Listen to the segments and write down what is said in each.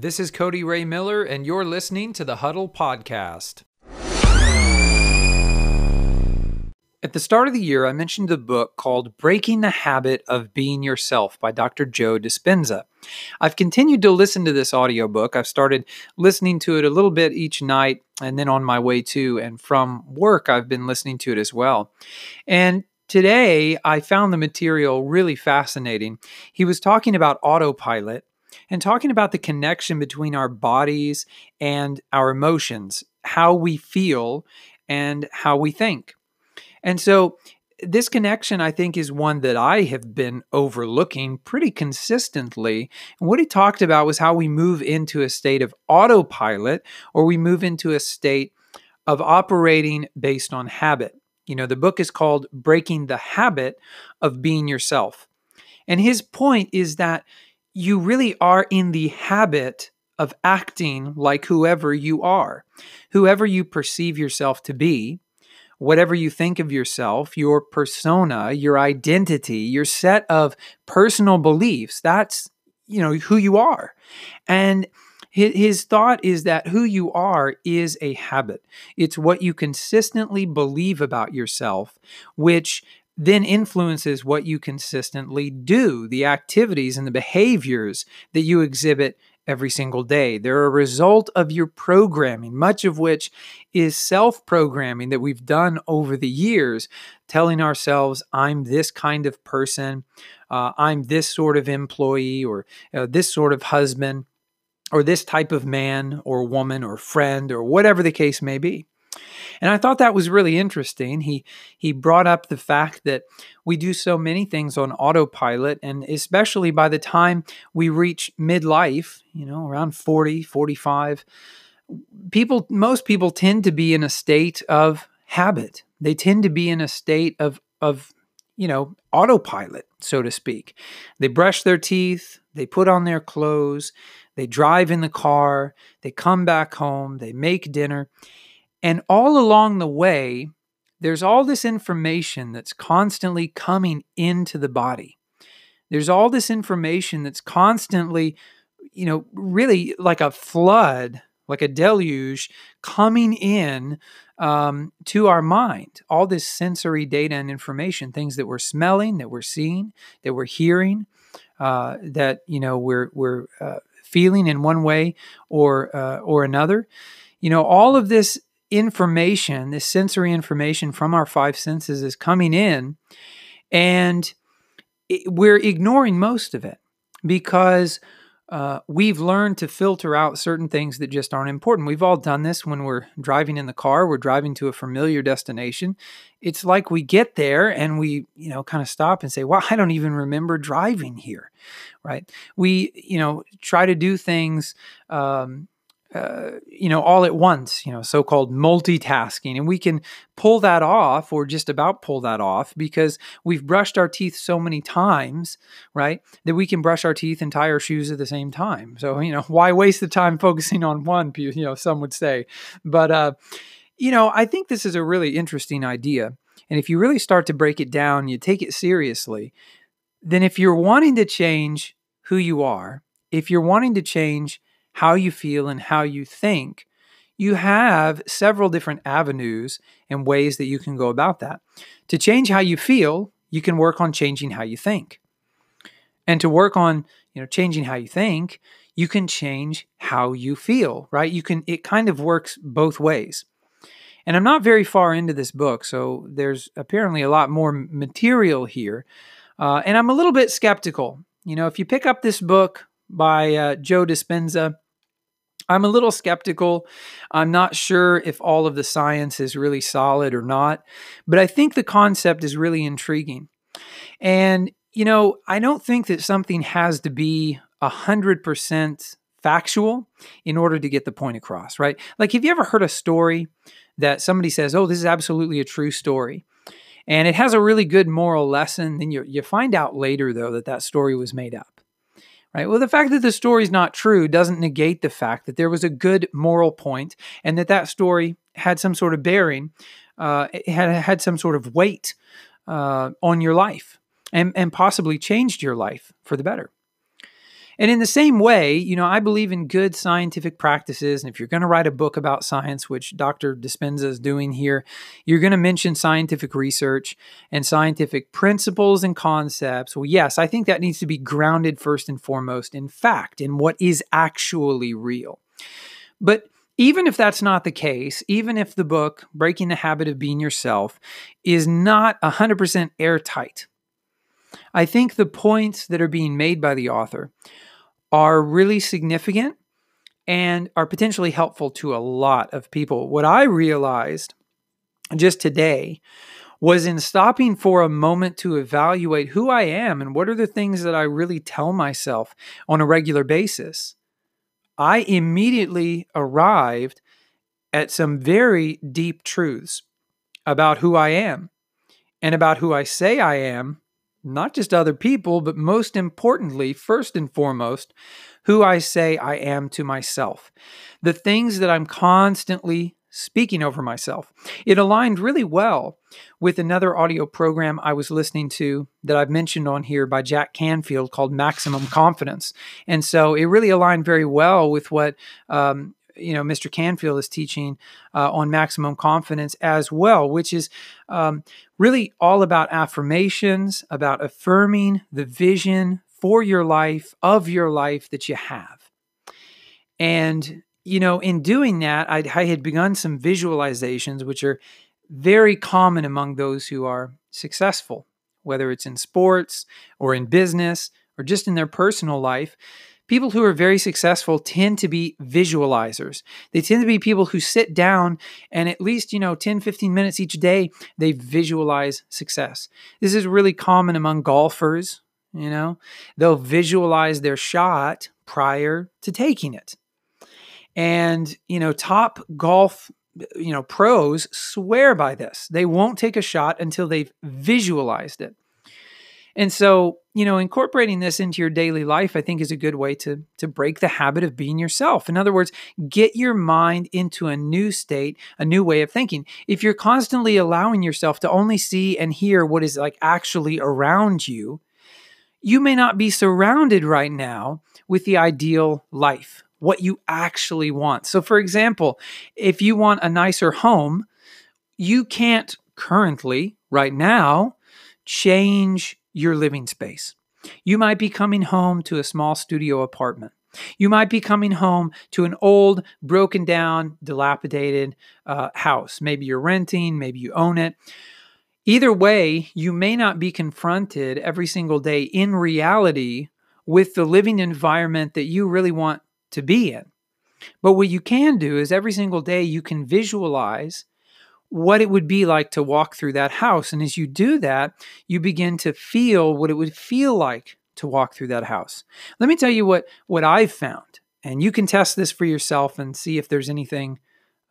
This is Cody Ray Miller, and you're listening to the Huddle Podcast. At the start of the year, I mentioned a book called Breaking the Habit of Being Yourself by Dr. Joe Dispenza. I've continued to listen to this audiobook. I've started listening to it a little bit each night, and then on my way to and from work, I've been listening to it as well. And today, I found the material really fascinating. He was talking about autopilot and talking about the connection between our bodies and our emotions, how we feel and how we think. And so, this connection, I think, is one that I have been overlooking pretty consistently. And what he talked about was how we move into a state of autopilot or we move into a state of operating based on habit. You know, the book is called Breaking the Habit of Being Yourself. And his point is that you really are in the habit of acting like whoever you are, whoever you perceive yourself to be, whatever you think of yourself, your persona, your identity, your set of personal beliefs. That's, you know, who you are. And his thought is that who you are is a habit. It's what you consistently believe about yourself, which then influences what you consistently do, the activities and the behaviors that you exhibit every single day. They're a result of your programming, much of which is self programming that we've done over the years, telling ourselves, I'm this kind of person, uh, I'm this sort of employee, or uh, this sort of husband, or this type of man or woman or friend, or whatever the case may be. And I thought that was really interesting. He he brought up the fact that we do so many things on autopilot and especially by the time we reach midlife, you know, around 40, 45, people most people tend to be in a state of habit. They tend to be in a state of of you know, autopilot, so to speak. They brush their teeth, they put on their clothes, they drive in the car, they come back home, they make dinner, and all along the way, there's all this information that's constantly coming into the body. There's all this information that's constantly, you know, really like a flood, like a deluge coming in um, to our mind. All this sensory data and information, things that we're smelling, that we're seeing, that we're hearing, uh, that you know we're we're uh, feeling in one way or uh, or another. You know, all of this information, this sensory information from our five senses is coming in, and we're ignoring most of it because uh, we've learned to filter out certain things that just aren't important. We've all done this when we're driving in the car, we're driving to a familiar destination. It's like we get there and we, you know, kind of stop and say, well, I don't even remember driving here, right? We, you know, try to do things. Um, uh, you know, all at once, you know, so called multitasking. And we can pull that off or just about pull that off because we've brushed our teeth so many times, right, that we can brush our teeth and tie our shoes at the same time. So, you know, why waste the time focusing on one, you know, some would say. But, uh, you know, I think this is a really interesting idea. And if you really start to break it down, you take it seriously, then if you're wanting to change who you are, if you're wanting to change how you feel and how you think, you have several different avenues and ways that you can go about that. To change how you feel, you can work on changing how you think. And to work on, you know, changing how you think, you can change how you feel, right? You can it kind of works both ways. And I'm not very far into this book, so there's apparently a lot more material here. Uh, and I'm a little bit skeptical. You know, if you pick up this book by uh, Joe Dispenza, I'm a little skeptical. I'm not sure if all of the science is really solid or not, but I think the concept is really intriguing. And, you know, I don't think that something has to be 100% factual in order to get the point across, right? Like, have you ever heard a story that somebody says, oh, this is absolutely a true story? And it has a really good moral lesson. Then you, you find out later, though, that that story was made up right? Well, the fact that the story is not true doesn't negate the fact that there was a good moral point and that that story had some sort of bearing, uh, had had some sort of weight uh, on your life, and and possibly changed your life for the better. And in the same way, you know, I believe in good scientific practices. And if you're going to write a book about science, which Dr. Dispenza is doing here, you're going to mention scientific research and scientific principles and concepts. Well, yes, I think that needs to be grounded first and foremost in fact, in what is actually real. But even if that's not the case, even if the book, Breaking the Habit of Being Yourself, is not 100% airtight, I think the points that are being made by the author are really significant and are potentially helpful to a lot of people. What I realized just today was in stopping for a moment to evaluate who I am and what are the things that I really tell myself on a regular basis. I immediately arrived at some very deep truths about who I am and about who I say I am not just other people, but most importantly, first and foremost, who I say I am to myself. The things that I'm constantly speaking over myself. It aligned really well with another audio program I was listening to that I've mentioned on here by Jack Canfield called Maximum Confidence. And so it really aligned very well with what um, you know Mr. Canfield is teaching uh, on maximum confidence as well, which is um, really all about affirmations, about affirming the vision for your life of your life that you have. And you know, in doing that, I, I had begun some visualizations, which are very common among those who are successful, whether it's in sports or in business or just in their personal life people who are very successful tend to be visualizers. They tend to be people who sit down and at least, you know, 10, 15 minutes each day, they visualize success. This is really common among golfers, you know. They'll visualize their shot prior to taking it. And, you know, top golf you know pros swear by this. They won't take a shot until they've visualized it. And so, you know, incorporating this into your daily life, I think is a good way to, to break the habit of being yourself. In other words, get your mind into a new state, a new way of thinking. If you're constantly allowing yourself to only see and hear what is like actually around you, you may not be surrounded right now with the ideal life, what you actually want. So, for example, if you want a nicer home, you can't currently, right now, change your living space. You might be coming home to a small studio apartment. You might be coming home to an old, broken down, dilapidated uh, house. Maybe you're renting, maybe you own it. Either way, you may not be confronted every single day in reality with the living environment that you really want to be in. But what you can do is every single day you can visualize what it would be like to walk through that house. And as you do that, you begin to feel what it would feel like to walk through that house. Let me tell you what, what I've found, and you can test this for yourself and see if there's anything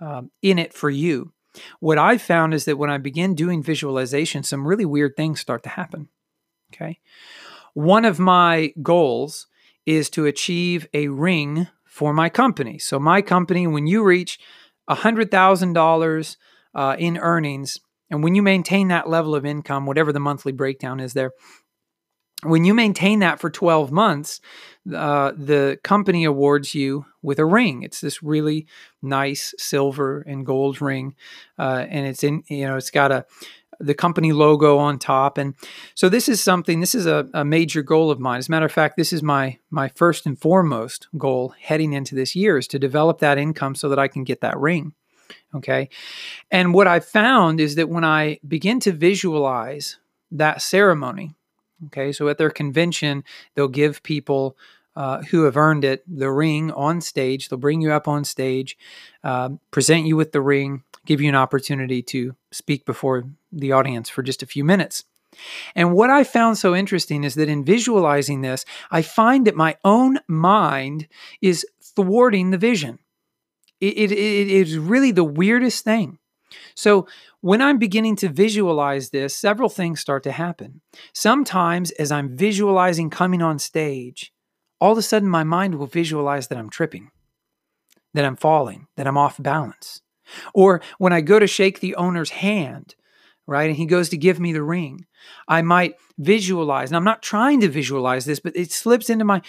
um, in it for you. What I've found is that when I begin doing visualization, some really weird things start to happen. Okay. One of my goals is to achieve a ring for my company. So, my company, when you reach $100,000 uh, in earnings. And when you maintain that level of income, whatever the monthly breakdown is there, when you maintain that for 12 months, uh, the company awards you with a ring. It's this really nice silver and gold ring, uh, and it's in you know it's got a the company logo on top. And so this is something. This is a, a major goal of mine. As a matter of fact, this is my my first and foremost goal heading into this year is to develop that income so that I can get that ring. Okay. And what I found is that when I begin to visualize that ceremony, okay, so at their convention, they'll give people uh, who have earned it the ring on stage. They'll bring you up on stage, uh, present you with the ring, give you an opportunity to speak before the audience for just a few minutes. And what I found so interesting is that in visualizing this, I find that my own mind is thwarting the vision. It, it, it is really the weirdest thing. So, when I'm beginning to visualize this, several things start to happen. Sometimes, as I'm visualizing coming on stage, all of a sudden my mind will visualize that I'm tripping, that I'm falling, that I'm off balance. Or when I go to shake the owner's hand, right? And he goes to give me the ring. I might visualize, and I'm not trying to visualize this, but it slips into my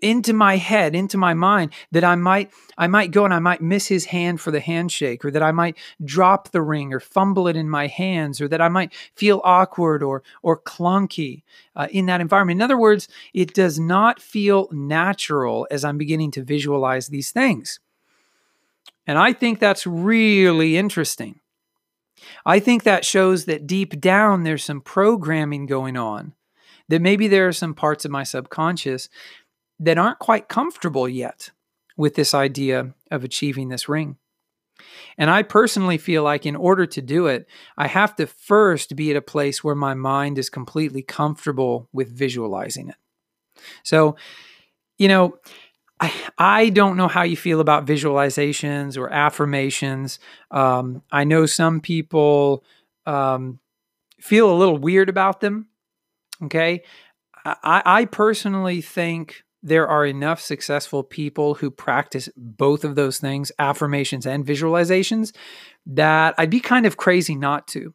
into my head, into my mind that I might I might go and I might miss his hand for the handshake, or that I might drop the ring or fumble it in my hands, or that I might feel awkward or or clunky uh, in that environment. In other words, it does not feel natural as I'm beginning to visualize these things. And I think that's really interesting I think that shows that deep down there's some programming going on, that maybe there are some parts of my subconscious that aren't quite comfortable yet with this idea of achieving this ring. And I personally feel like in order to do it, I have to first be at a place where my mind is completely comfortable with visualizing it. So, you know, I, don't know how you feel about visualizations or affirmations. Um, I know some people um, feel a little weird about them. Okay. I, I personally think there are enough successful people who practice both of those things, affirmations and visualizations, that I'd be kind of crazy not to.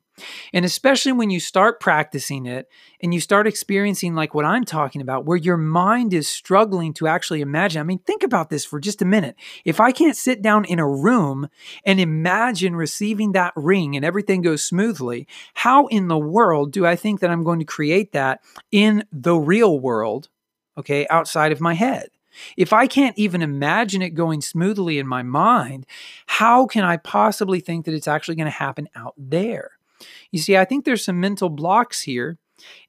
And especially when you start practicing it and you start experiencing like what I'm talking about, where your mind is struggling to actually imagine. I mean, think about this for just a minute. If I can't sit down in a room and imagine receiving that ring and everything goes smoothly, how in the world do I think that I'm going to create that in the real world, okay, outside of my head? If I can't even imagine it going smoothly in my mind, how can I possibly think that it's actually going to happen out there? You see, I think there's some mental blocks here.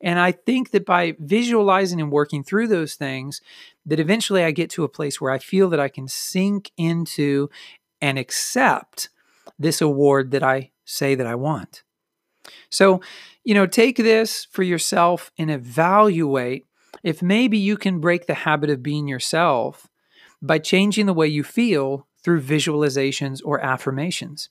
And I think that by visualizing and working through those things, that eventually I get to a place where I feel that I can sink into and accept this award that I say that I want. So, you know, take this for yourself and evaluate if maybe you can break the habit of being yourself by changing the way you feel through visualizations or affirmations.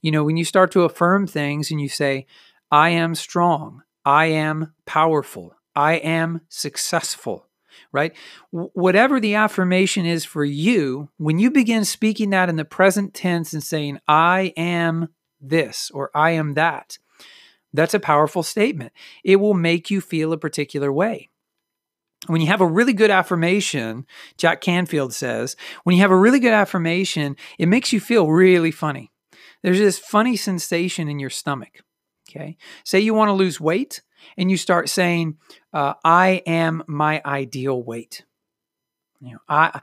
You know, when you start to affirm things and you say, I am strong, I am powerful, I am successful, right? Whatever the affirmation is for you, when you begin speaking that in the present tense and saying, I am this or I am that, that's a powerful statement. It will make you feel a particular way when you have a really good affirmation, Jack Canfield says, when you have a really good affirmation, it makes you feel really funny. There's this funny sensation in your stomach. Okay. Say you want to lose weight and you start saying, uh, I am my ideal weight. You know, I,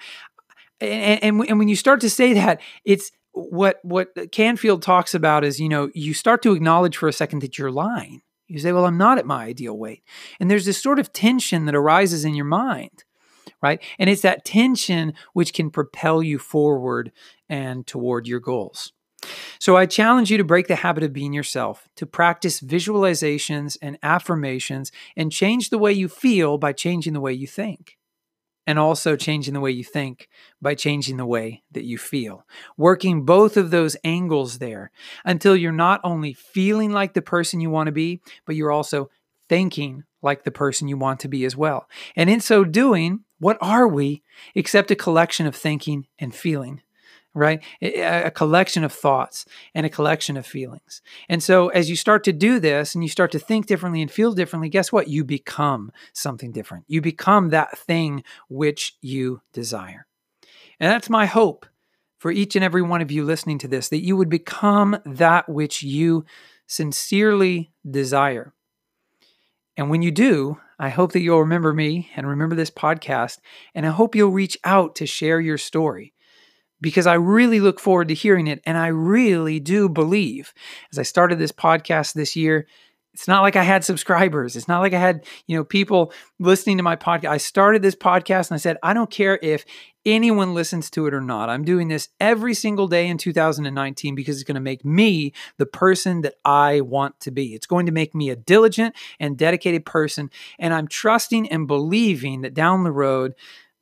and, and, and when you start to say that, it's what, what Canfield talks about is, you know, you start to acknowledge for a second that you're lying. You say, well, I'm not at my ideal weight. And there's this sort of tension that arises in your mind, right? And it's that tension which can propel you forward and toward your goals. So I challenge you to break the habit of being yourself, to practice visualizations and affirmations, and change the way you feel by changing the way you think. And also changing the way you think by changing the way that you feel. Working both of those angles there until you're not only feeling like the person you want to be, but you're also thinking like the person you want to be as well. And in so doing, what are we except a collection of thinking and feeling? Right? A, collection of thoughts and a collection of feelings. And so, as you start to do this and you start to think differently and feel differently, guess what? You become something different. You become that thing which you desire. And that's my hope for each and every one of you listening to this that you would become that which you sincerely desire. And when you do, I hope that you'll remember me and remember this podcast. And I hope you'll reach out to share your story because I really look forward to hearing it. And I really do believe, as I started this podcast this year, it's not like I had subscribers. It's not like I had, you know, people listening to my podcast. I started this podcast and I said, I don't care if anyone listens to it or not. I'm doing this every single day in 2019 because it's going to make me the person that I want to be. It's going to make me a diligent and dedicated person. And I'm trusting and believing that down the road,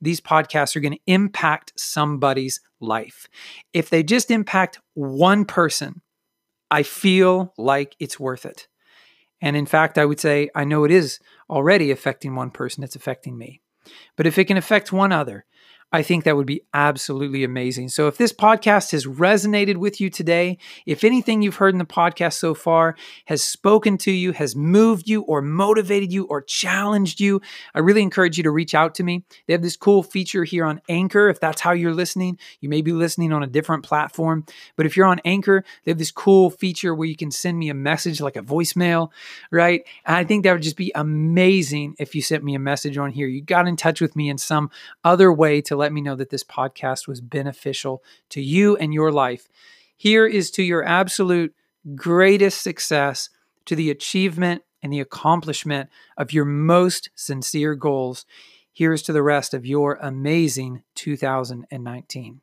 these podcasts are going to impact somebody's life. If they just impact one person, I feel like it's worth it. And in fact, I would say I know it is already affecting one person, it's affecting me. But if it can affect one other, I think that would be absolutely amazing. So, if this podcast has resonated with you today, if anything you've heard in the podcast so far has spoken to you, has moved you, or motivated you, or challenged you, I really encourage you to reach out to me. They have this cool feature here on Anchor. If that's how you're listening, you may be listening on a different platform. But if you're on Anchor, they have this cool feature where you can send me a message like a voicemail, right? And I think that would just be amazing if you sent me a message on here. You got in touch with me in some other way to let let me know that this podcast was beneficial to you and your life. Here is to your absolute greatest success, to the achievement and the accomplishment of your most sincere goals. Here's to the rest of your amazing 2019.